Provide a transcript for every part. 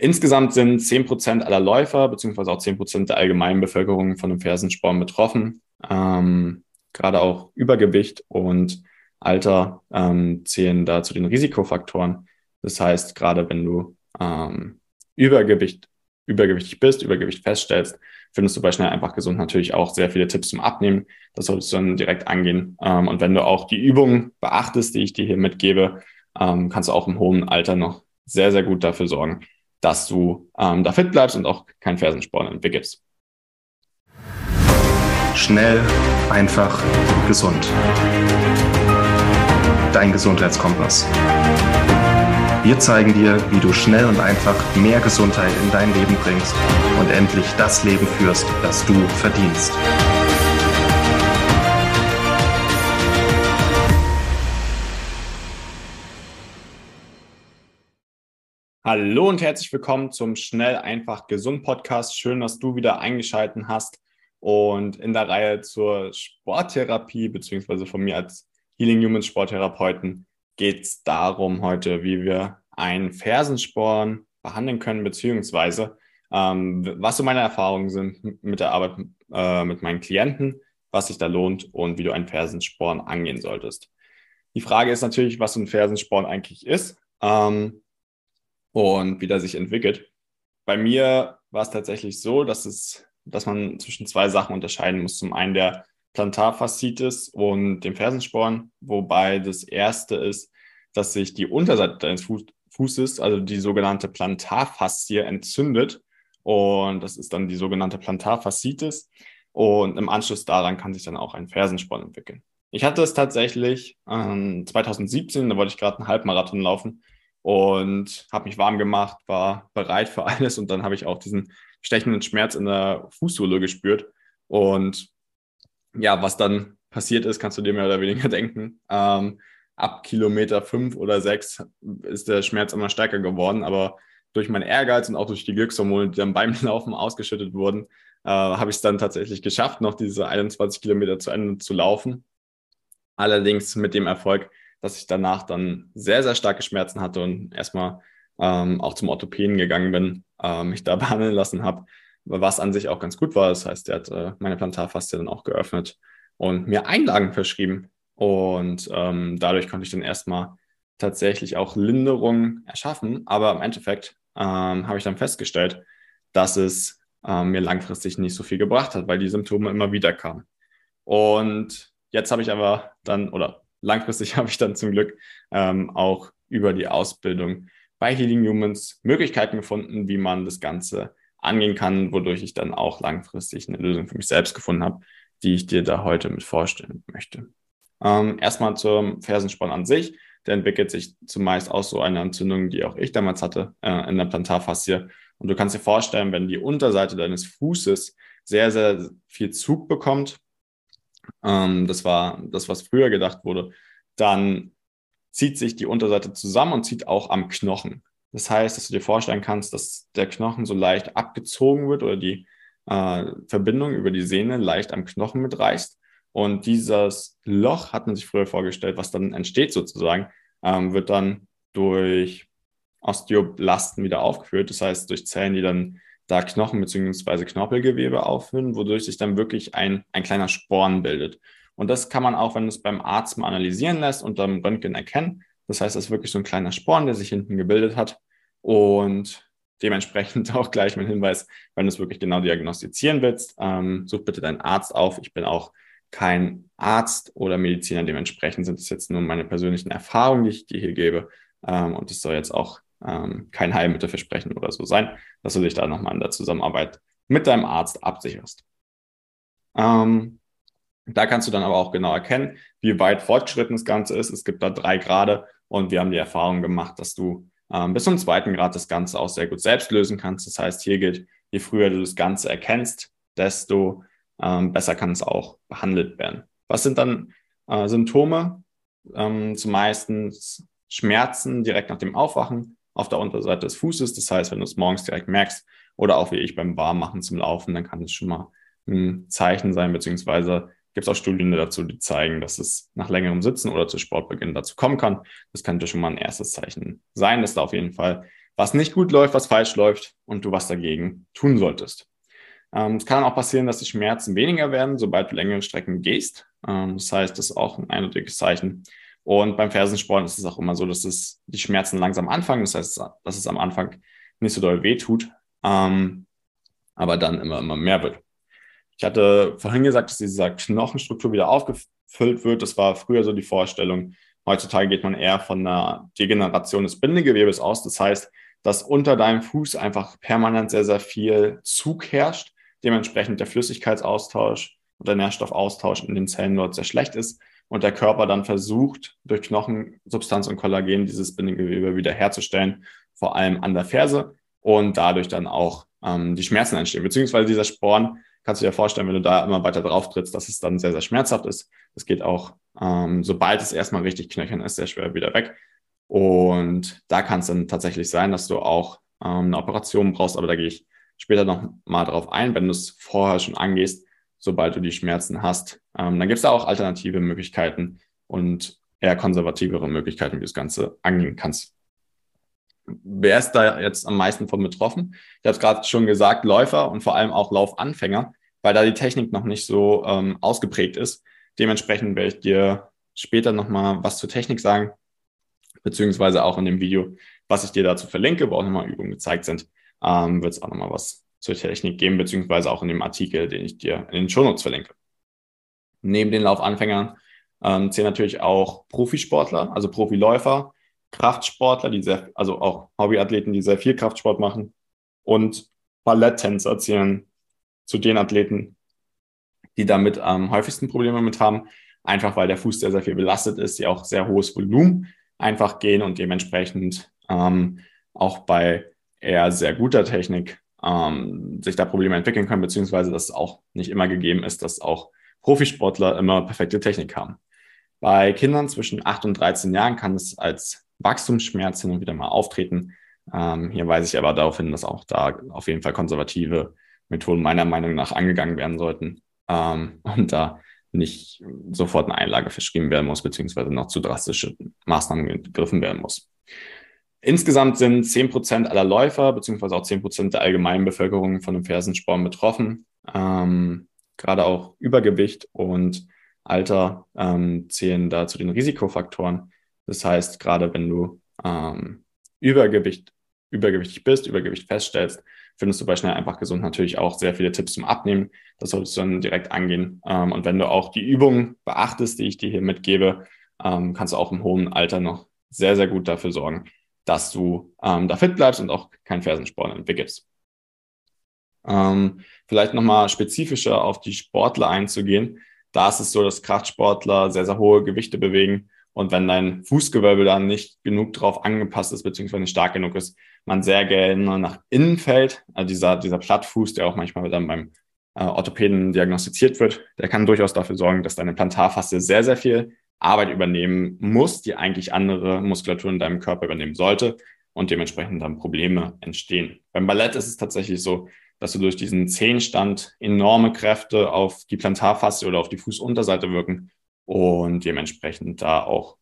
Insgesamt sind 10% aller Läufer beziehungsweise auch 10% der allgemeinen Bevölkerung von dem Fersensporn betroffen. Ähm, gerade auch Übergewicht und Alter ähm, zählen da zu den Risikofaktoren. Das heißt, gerade wenn du ähm, Übergewicht, übergewichtig bist, Übergewicht feststellst, findest du bei Schnell einfach gesund natürlich auch sehr viele Tipps zum Abnehmen. Das solltest du dann direkt angehen. Ähm, und wenn du auch die Übungen beachtest, die ich dir hier mitgebe, ähm, kannst du auch im hohen Alter noch sehr, sehr gut dafür sorgen, dass du ähm, da fit bleibst und auch keinen Fersensporn entwickelst. Schnell, einfach, gesund. Dein Gesundheitskompass. Wir zeigen dir, wie du schnell und einfach mehr Gesundheit in dein Leben bringst und endlich das Leben führst, das du verdienst. Hallo und herzlich willkommen zum Schnell, einfach, gesund Podcast. Schön, dass du wieder eingeschaltet hast und in der Reihe zur Sporttherapie beziehungsweise von mir als Healing Humans Sporttherapeuten geht es darum heute, wie wir einen Fersensporn behandeln können, beziehungsweise ähm, was so meine Erfahrungen sind mit der Arbeit äh, mit meinen Klienten, was sich da lohnt und wie du einen Fersensporn angehen solltest. Die Frage ist natürlich, was so ein Fersensporn eigentlich ist ähm, und wie der sich entwickelt. Bei mir war es tatsächlich so, dass es, dass man zwischen zwei Sachen unterscheiden muss. Zum einen der Plantarfaszitis und dem Fersensporn, wobei das erste ist, dass sich die Unterseite deines Fu Fußes, also die sogenannte Plantarfaszie, entzündet. Und das ist dann die sogenannte Plantarfaszitis. Und im Anschluss daran kann sich dann auch ein Fersensporn entwickeln. Ich hatte es tatsächlich ähm, 2017, da wollte ich gerade einen Halbmarathon laufen und habe mich warm gemacht, war bereit für alles und dann habe ich auch diesen stechenden Schmerz in der Fußsohle gespürt. Und ja, was dann passiert ist, kannst du dir mehr oder weniger denken. Ähm, ab Kilometer fünf oder sechs ist der Schmerz immer stärker geworden, aber durch meinen Ehrgeiz und auch durch die Glückshormone, die dann beim Laufen ausgeschüttet wurden, äh, habe ich es dann tatsächlich geschafft, noch diese 21 Kilometer zu Ende zu laufen. Allerdings mit dem Erfolg, dass ich danach dann sehr, sehr starke Schmerzen hatte und erstmal ähm, auch zum Orthopäden gegangen bin, äh, mich da behandeln lassen habe, was an sich auch ganz gut war. Das heißt, er hat äh, meine Plantarfaszie dann auch geöffnet und mir Einlagen verschrieben. Und ähm, dadurch konnte ich dann erstmal tatsächlich auch Linderung erschaffen. Aber im Endeffekt ähm, habe ich dann festgestellt, dass es ähm, mir langfristig nicht so viel gebracht hat, weil die Symptome immer wieder kamen. Und jetzt habe ich aber dann, oder langfristig habe ich dann zum Glück ähm, auch über die Ausbildung bei Healing Humans Möglichkeiten gefunden, wie man das Ganze angehen kann, wodurch ich dann auch langfristig eine Lösung für mich selbst gefunden habe, die ich dir da heute mit vorstellen möchte. Ähm, erstmal zum Fersenspann an sich. Der entwickelt sich zumeist aus so einer Entzündung, die auch ich damals hatte, äh, in der Plantarfaszie. Und du kannst dir vorstellen, wenn die Unterseite deines Fußes sehr, sehr viel Zug bekommt, ähm, das war das, was früher gedacht wurde, dann zieht sich die Unterseite zusammen und zieht auch am Knochen. Das heißt, dass du dir vorstellen kannst, dass der Knochen so leicht abgezogen wird oder die äh, Verbindung über die Sehne leicht am Knochen mitreißt. Und dieses Loch hat man sich früher vorgestellt, was dann entsteht sozusagen, ähm, wird dann durch Osteoblasten wieder aufgeführt. Das heißt, durch Zellen, die dann da Knochen bzw. Knorpelgewebe auffüllen, wodurch sich dann wirklich ein, ein kleiner Sporn bildet. Und das kann man auch, wenn es beim Arzt mal analysieren lässt und dann Röntgen erkennen. Das heißt, das ist wirklich so ein kleiner Sporn, der sich hinten gebildet hat. Und dementsprechend auch gleich mein Hinweis, wenn du es wirklich genau diagnostizieren willst, ähm, such bitte deinen Arzt auf. Ich bin auch kein Arzt oder Mediziner. Dementsprechend sind es jetzt nur meine persönlichen Erfahrungen, die ich dir hier gebe. Ähm, und es soll jetzt auch ähm, kein Heilmittelversprechen oder so sein, dass du dich da nochmal in der Zusammenarbeit mit deinem Arzt absicherst. Ähm, da kannst du dann aber auch genau erkennen, wie weit fortgeschritten das Ganze ist. Es gibt da drei Grade und wir haben die Erfahrung gemacht, dass du ähm, bis zum zweiten Grad das Ganze auch sehr gut selbst lösen kannst. Das heißt, hier gilt, je früher du das Ganze erkennst, desto ähm, besser kann es auch behandelt werden. Was sind dann äh, Symptome? Ähm, zumeist Schmerzen direkt nach dem Aufwachen auf der Unterseite des Fußes. Das heißt, wenn du es morgens direkt merkst oder auch wie ich beim Warmmachen zum Laufen, dann kann es schon mal ein Zeichen sein, beziehungsweise gibt es auch Studien dazu, die zeigen, dass es nach längerem Sitzen oder zu Sportbeginn dazu kommen kann. Das könnte schon mal ein erstes Zeichen sein, dass da auf jeden Fall was nicht gut läuft, was falsch läuft und du was dagegen tun solltest. Ähm, es kann auch passieren, dass die Schmerzen weniger werden, sobald du längere Strecken gehst. Ähm, das heißt, das ist auch ein eindeutiges Zeichen. Und beim Fersensport ist es auch immer so, dass es die Schmerzen langsam anfangen. Das heißt, dass es am Anfang nicht so doll weh tut, ähm, aber dann immer, immer mehr wird. Ich hatte vorhin gesagt, dass diese Knochenstruktur wieder aufgefüllt wird. Das war früher so die Vorstellung. Heutzutage geht man eher von einer Degeneration des Bindegewebes aus. Das heißt, dass unter deinem Fuß einfach permanent sehr, sehr viel Zug herrscht, dementsprechend der Flüssigkeitsaustausch und der Nährstoffaustausch in den Zellen dort sehr schlecht ist und der Körper dann versucht, durch Knochensubstanz und Kollagen dieses Bindegewebe wiederherzustellen, vor allem an der Ferse und dadurch dann auch ähm, die Schmerzen entstehen. Beziehungsweise dieser Sporn, kannst du dir vorstellen, wenn du da immer weiter drauf trittst, dass es dann sehr, sehr schmerzhaft ist. Das geht auch, ähm, sobald es erstmal richtig knöchern ist, sehr schwer wieder weg. Und da kann es dann tatsächlich sein, dass du auch ähm, eine Operation brauchst, aber da gehe ich später noch mal drauf ein, wenn du es vorher schon angehst, sobald du die Schmerzen hast. Ähm, dann gibt es da auch alternative Möglichkeiten und eher konservativere Möglichkeiten, wie du das Ganze angehen kannst. Wer ist da jetzt am meisten von betroffen? Ich habe es gerade schon gesagt, Läufer und vor allem auch Laufanfänger, weil da die Technik noch nicht so ähm, ausgeprägt ist. Dementsprechend werde ich dir später nochmal was zur Technik sagen beziehungsweise auch in dem Video, was ich dir dazu verlinke, wo auch nochmal Übungen gezeigt sind, ähm, wird es auch nochmal was zur Technik geben, beziehungsweise auch in dem Artikel, den ich dir in den Shownotes verlinke. Neben den Laufanfängern ähm, zählen natürlich auch Profisportler, also Profiläufer, Kraftsportler, die sehr, also auch Hobbyathleten, die sehr viel Kraftsport machen und Balletttänzer zählen zu den Athleten, die damit am häufigsten Probleme mit haben, einfach weil der Fuß sehr, sehr viel belastet ist, die auch sehr hohes Volumen einfach gehen und dementsprechend ähm, auch bei eher sehr guter Technik ähm, sich da Probleme entwickeln können, beziehungsweise dass es auch nicht immer gegeben ist, dass auch Profisportler immer perfekte Technik haben. Bei Kindern zwischen 8 und 13 Jahren kann es als Wachstumsschmerz hin und wieder mal auftreten. Ähm, hier weise ich aber darauf hin, dass auch da auf jeden Fall konservative Methoden meiner Meinung nach angegangen werden sollten ähm, und da nicht sofort eine Einlage verschrieben werden muss, beziehungsweise noch zu drastische Maßnahmen gegriffen werden muss. Insgesamt sind 10% aller Läufer, beziehungsweise auch 10% der allgemeinen Bevölkerung von dem Fersensporn betroffen. Ähm, gerade auch Übergewicht und Alter ähm, zählen da zu den Risikofaktoren. Das heißt, gerade wenn du ähm, Übergewicht, übergewichtig bist, Übergewicht feststellst, findest du bei Schnell einfach gesund natürlich auch sehr viele Tipps zum Abnehmen. Das solltest du dann direkt angehen. Ähm, und wenn du auch die Übungen beachtest, die ich dir hier mitgebe, ähm, kannst du auch im hohen Alter noch sehr, sehr gut dafür sorgen, dass du ähm, da fit bleibst und auch keinen Fersensporn entwickelst. Ähm, vielleicht nochmal spezifischer auf die Sportler einzugehen. Da ist es so, dass Kraftsportler sehr, sehr hohe Gewichte bewegen. Und wenn dein Fußgewölbe dann nicht genug drauf angepasst ist, beziehungsweise nicht stark genug ist, man sehr gerne nach innen fällt. Also dieser, dieser Plattfuß, der auch manchmal dann beim äh, Orthopäden diagnostiziert wird, der kann durchaus dafür sorgen, dass deine Plantarfaszie sehr, sehr viel Arbeit übernehmen muss, die eigentlich andere Muskulatur in deinem Körper übernehmen sollte und dementsprechend dann Probleme entstehen. Beim Ballett ist es tatsächlich so, dass du durch diesen Zehenstand enorme Kräfte auf die Plantarfaszie oder auf die Fußunterseite wirken und dementsprechend da auch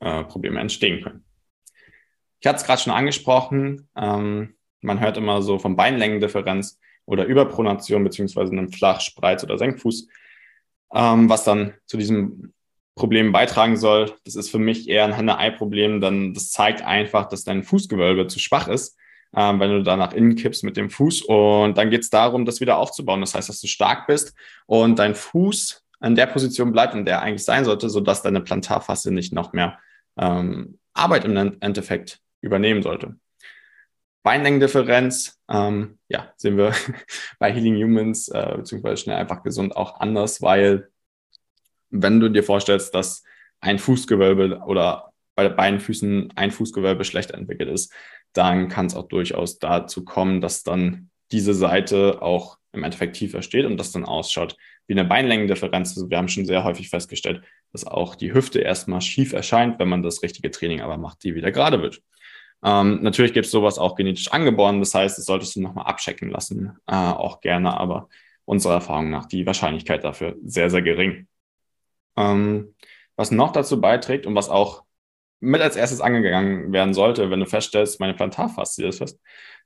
äh, Probleme entstehen können. Ich hatte es gerade schon angesprochen. Ähm, man hört immer so von Beinlängendifferenz oder Überpronation beziehungsweise einem Flach-, Spreiz- oder Senkfuß, ähm, was dann zu diesem Problem beitragen soll. Das ist für mich eher ein Henne-Ei-Problem, denn das zeigt einfach, dass dein Fußgewölbe zu schwach ist, ähm, wenn du da nach innen kippst mit dem Fuß. Und dann geht es darum, das wieder aufzubauen. Das heißt, dass du stark bist und dein Fuß an der Position bleibt, in der er eigentlich sein sollte, sodass deine Plantarfaszie nicht noch mehr ähm, Arbeit im Endeffekt übernehmen sollte. Beinlängendifferenz, ähm, ja, sehen wir bei Healing Humans äh, beziehungsweise schnell einfach gesund auch anders, weil wenn du dir vorstellst, dass ein Fußgewölbe oder bei beiden Füßen ein Fußgewölbe schlecht entwickelt ist, dann kann es auch durchaus dazu kommen, dass dann diese Seite auch im Endeffekt tiefer steht und das dann ausschaut wie eine Beinlängendifferenz. Also wir haben schon sehr häufig festgestellt, dass auch die Hüfte erstmal schief erscheint, wenn man das richtige Training aber macht, die wieder gerade wird. Ähm, natürlich gibt es sowas auch genetisch angeboren, das heißt, das solltest du nochmal abchecken lassen, äh, auch gerne, aber unserer Erfahrung nach die Wahrscheinlichkeit dafür sehr, sehr gering. Ähm, was noch dazu beiträgt und was auch mit als erstes angegangen werden sollte, wenn du feststellst, meine Plantarfaszie ist fest,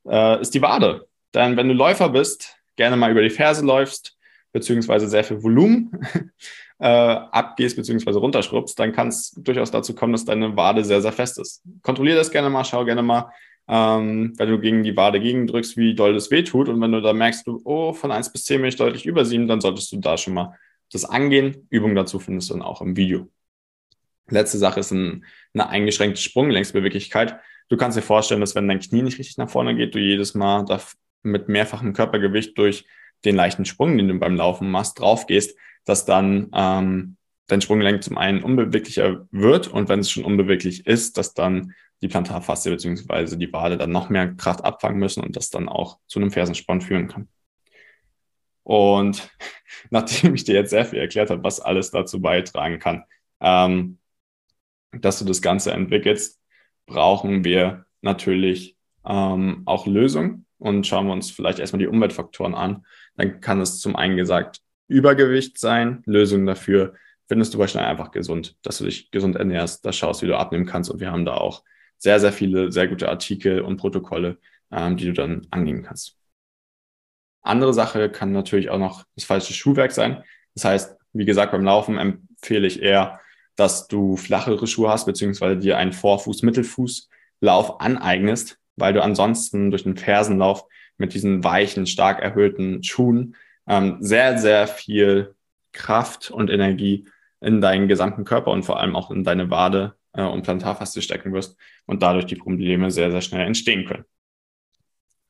äh, ist die Wade. Denn wenn du Läufer bist, gerne mal über die Ferse läufst, beziehungsweise sehr viel Volumen äh, abgehst, beziehungsweise runterschrubbst, dann kann es durchaus dazu kommen, dass deine Wade sehr, sehr fest ist. Kontrolliere das gerne mal, schau gerne mal, ähm, wenn du gegen die Wade gegendrückst, wie doll das weh tut. Und wenn du da merkst, du, oh, von 1 bis 10 bin ich deutlich über 7, dann solltest du da schon mal das angehen. Übung dazu findest du dann auch im Video. Letzte Sache ist ein, eine eingeschränkte Sprunglängsbeweglichkeit. Du kannst dir vorstellen, dass wenn dein Knie nicht richtig nach vorne geht, du jedes Mal mit mehrfachem Körpergewicht durch den leichten Sprung, den du beim Laufen machst, drauf gehst, dass dann ähm, dein Sprunggelenk zum einen unbeweglicher wird und wenn es schon unbeweglich ist, dass dann die Plantarfaszie bzw. die Wade dann noch mehr Kraft abfangen müssen und das dann auch zu einem Fersensporn führen kann. Und nachdem ich dir jetzt sehr viel erklärt habe, was alles dazu beitragen kann, ähm, dass du das Ganze entwickelst, brauchen wir natürlich ähm, auch Lösungen und schauen wir uns vielleicht erstmal die Umweltfaktoren an. Dann kann es zum einen gesagt Übergewicht sein. Lösungen dafür findest du wahrscheinlich einfach gesund, dass du dich gesund ernährst, da schaust, wie du abnehmen kannst. Und wir haben da auch sehr, sehr viele, sehr gute Artikel und Protokolle, ähm, die du dann angehen kannst. Andere Sache kann natürlich auch noch das falsche Schuhwerk sein. Das heißt, wie gesagt, beim Laufen empfehle ich eher, dass du flachere Schuhe hast, beziehungsweise dir einen Vorfuß-Mittelfuß-Lauf aneignest, weil du ansonsten durch den Fersenlauf mit diesen weichen, stark erhöhten Schuhen ähm, sehr, sehr viel Kraft und Energie in deinen gesamten Körper und vor allem auch in deine Wade äh, und Plantarfaszie stecken wirst und dadurch die Probleme sehr, sehr schnell entstehen können.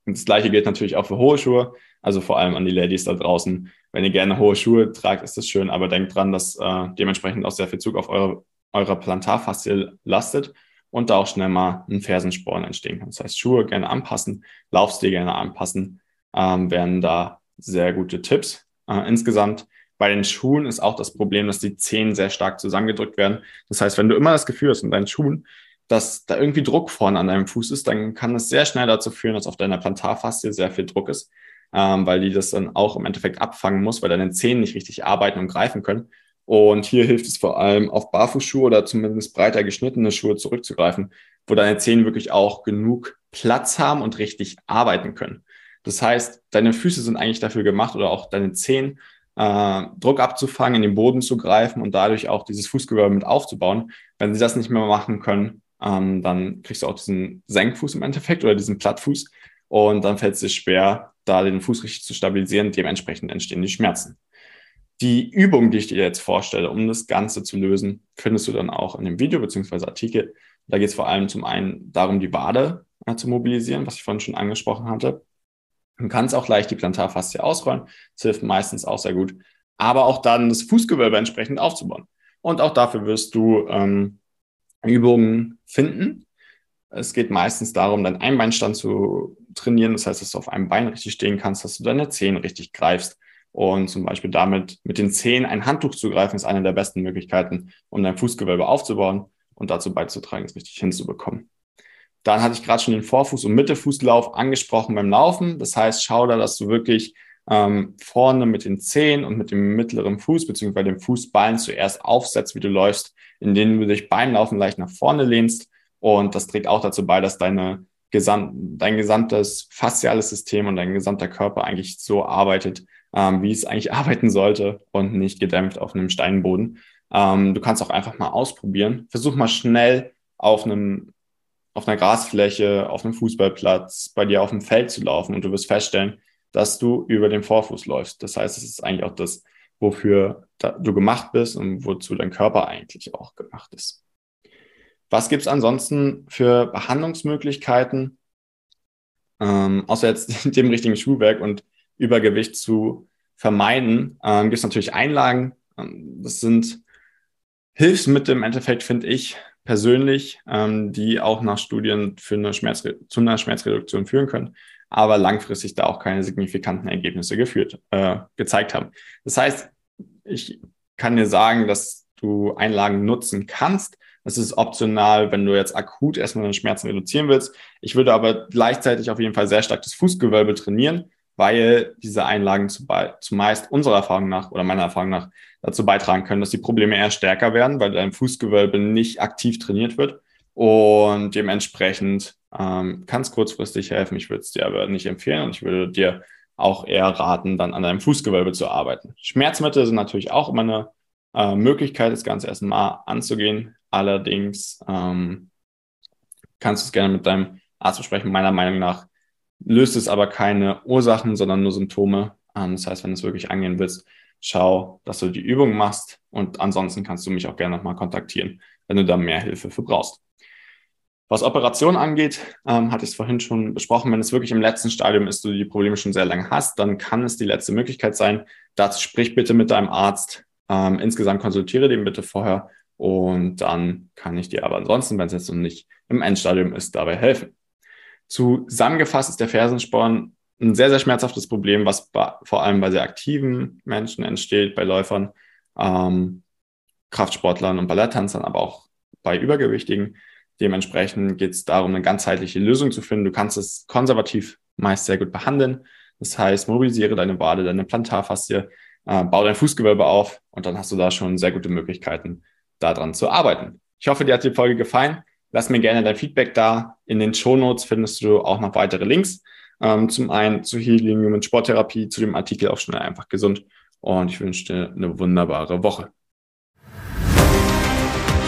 Und das gleiche gilt natürlich auch für hohe Schuhe, also vor allem an die Ladies da draußen. Wenn ihr gerne hohe Schuhe tragt, ist das schön, aber denkt dran, dass äh, dementsprechend auch sehr viel Zug auf eure, eurer Plantarfaszie lastet und da auch schnell mal ein Fersensporn entstehen kann. Das heißt, Schuhe gerne anpassen, Laufstil gerne anpassen, ähm, wären da sehr gute Tipps. Äh, insgesamt bei den Schuhen ist auch das Problem, dass die Zehen sehr stark zusammengedrückt werden. Das heißt, wenn du immer das Gefühl hast in deinen Schuhen, dass da irgendwie Druck vorne an deinem Fuß ist, dann kann das sehr schnell dazu führen, dass auf deiner Plantarfaszie sehr viel Druck ist, ähm, weil die das dann auch im Endeffekt abfangen muss, weil deine Zehen nicht richtig arbeiten und greifen können. Und hier hilft es vor allem auf Barfußschuhe oder zumindest breiter geschnittene Schuhe zurückzugreifen, wo deine Zehen wirklich auch genug Platz haben und richtig arbeiten können. Das heißt, deine Füße sind eigentlich dafür gemacht oder auch deine Zehen, äh, Druck abzufangen, in den Boden zu greifen und dadurch auch dieses Fußgewölbe mit aufzubauen. Wenn sie das nicht mehr machen können, ähm, dann kriegst du auch diesen Senkfuß im Endeffekt oder diesen Plattfuß und dann fällt es dir schwer, da den Fuß richtig zu stabilisieren. Dementsprechend entstehen die Schmerzen. Die Übung, die ich dir jetzt vorstelle, um das Ganze zu lösen, findest du dann auch in dem Video bzw. Artikel. Da geht es vor allem zum einen darum, die Wade äh, zu mobilisieren, was ich vorhin schon angesprochen hatte. Du kannst auch leicht die Plantarfaszie ausrollen. Das hilft meistens auch sehr gut. Aber auch dann das Fußgewölbe entsprechend aufzubauen. Und auch dafür wirst du ähm, Übungen finden. Es geht meistens darum, deinen Einbeinstand zu trainieren. Das heißt, dass du auf einem Bein richtig stehen kannst, dass du deine Zehen richtig greifst, und zum Beispiel damit mit den Zehen ein Handtuch zu greifen, ist eine der besten Möglichkeiten, um dein Fußgewölbe aufzubauen und dazu beizutragen, es richtig hinzubekommen. Dann hatte ich gerade schon den Vorfuß- und Mittelfußlauf angesprochen beim Laufen. Das heißt, schau da, dass du wirklich ähm, vorne mit den Zehen und mit dem mittleren Fuß bzw. dem Fußballen zuerst aufsetzt, wie du läufst, indem du dich beim Laufen leicht nach vorne lehnst. Und das trägt auch dazu bei, dass deine Gesam dein gesamtes fasziales System und dein gesamter Körper eigentlich so arbeitet, ähm, wie es eigentlich arbeiten sollte und nicht gedämpft auf einem Steinboden. Ähm, du kannst auch einfach mal ausprobieren. Versuch mal schnell auf einem auf einer Grasfläche, auf einem Fußballplatz, bei dir auf dem Feld zu laufen und du wirst feststellen, dass du über den Vorfuß läufst. Das heißt, es ist eigentlich auch das, wofür du gemacht bist und wozu dein Körper eigentlich auch gemacht ist. Was gibt es ansonsten für Behandlungsmöglichkeiten, ähm, außer jetzt dem richtigen Schuhwerk und Übergewicht zu vermeiden, ähm, gibt es natürlich Einlagen. Ähm, das sind Hilfsmittel im Endeffekt, finde ich persönlich, ähm, die auch nach Studien für eine zu einer Schmerzreduktion führen können, aber langfristig da auch keine signifikanten Ergebnisse geführt, äh, gezeigt haben. Das heißt, ich kann dir sagen, dass du Einlagen nutzen kannst. Das ist optional, wenn du jetzt akut erstmal deine Schmerzen reduzieren willst. Ich würde aber gleichzeitig auf jeden Fall sehr stark das Fußgewölbe trainieren, weil diese Einlagen zumeist unserer Erfahrung nach oder meiner Erfahrung nach dazu beitragen können, dass die Probleme eher stärker werden, weil dein Fußgewölbe nicht aktiv trainiert wird und dementsprechend ähm, kann es kurzfristig helfen. Ich würde es dir aber nicht empfehlen und ich würde dir auch eher raten, dann an deinem Fußgewölbe zu arbeiten. Schmerzmittel sind natürlich auch immer eine äh, Möglichkeit, das Ganze erstmal anzugehen. Allerdings ähm, kannst du es gerne mit deinem Arzt besprechen. Meiner Meinung nach löst es aber keine Ursachen, sondern nur Symptome. Ähm, das heißt, wenn du es wirklich angehen willst, schau, dass du die Übung machst und ansonsten kannst du mich auch gerne nochmal kontaktieren, wenn du da mehr Hilfe für brauchst. Was Operation angeht, ähm, hatte ich es vorhin schon besprochen, wenn es wirklich im letzten Stadium ist, du die Probleme schon sehr lange hast, dann kann es die letzte Möglichkeit sein. Dazu sprich bitte mit deinem Arzt. Ähm, insgesamt konsultiere den bitte vorher und dann kann ich dir aber ansonsten, wenn es jetzt noch nicht im Endstadium ist, dabei helfen. Zusammengefasst ist der Fersensporn ein sehr, sehr schmerzhaftes Problem, was vor allem bei sehr aktiven Menschen entsteht, bei Läufern, ähm, Kraftsportlern und Balletttänzern, aber auch bei Übergewichtigen. Dementsprechend geht es darum, eine ganzheitliche Lösung zu finden. Du kannst es konservativ meist sehr gut behandeln. Das heißt, mobilisiere deine Wade, deine Plantarfaszie, äh, bau dein Fußgewölbe auf und dann hast du da schon sehr gute Möglichkeiten, daran zu arbeiten. Ich hoffe, dir hat die Folge gefallen. Lass mir gerne dein Feedback da. In den Show Notes findest du auch noch weitere Links. Ähm, zum einen zu Healing Human Sporttherapie, zu dem Artikel auch schnell einfach gesund. Und ich wünsche dir eine wunderbare Woche.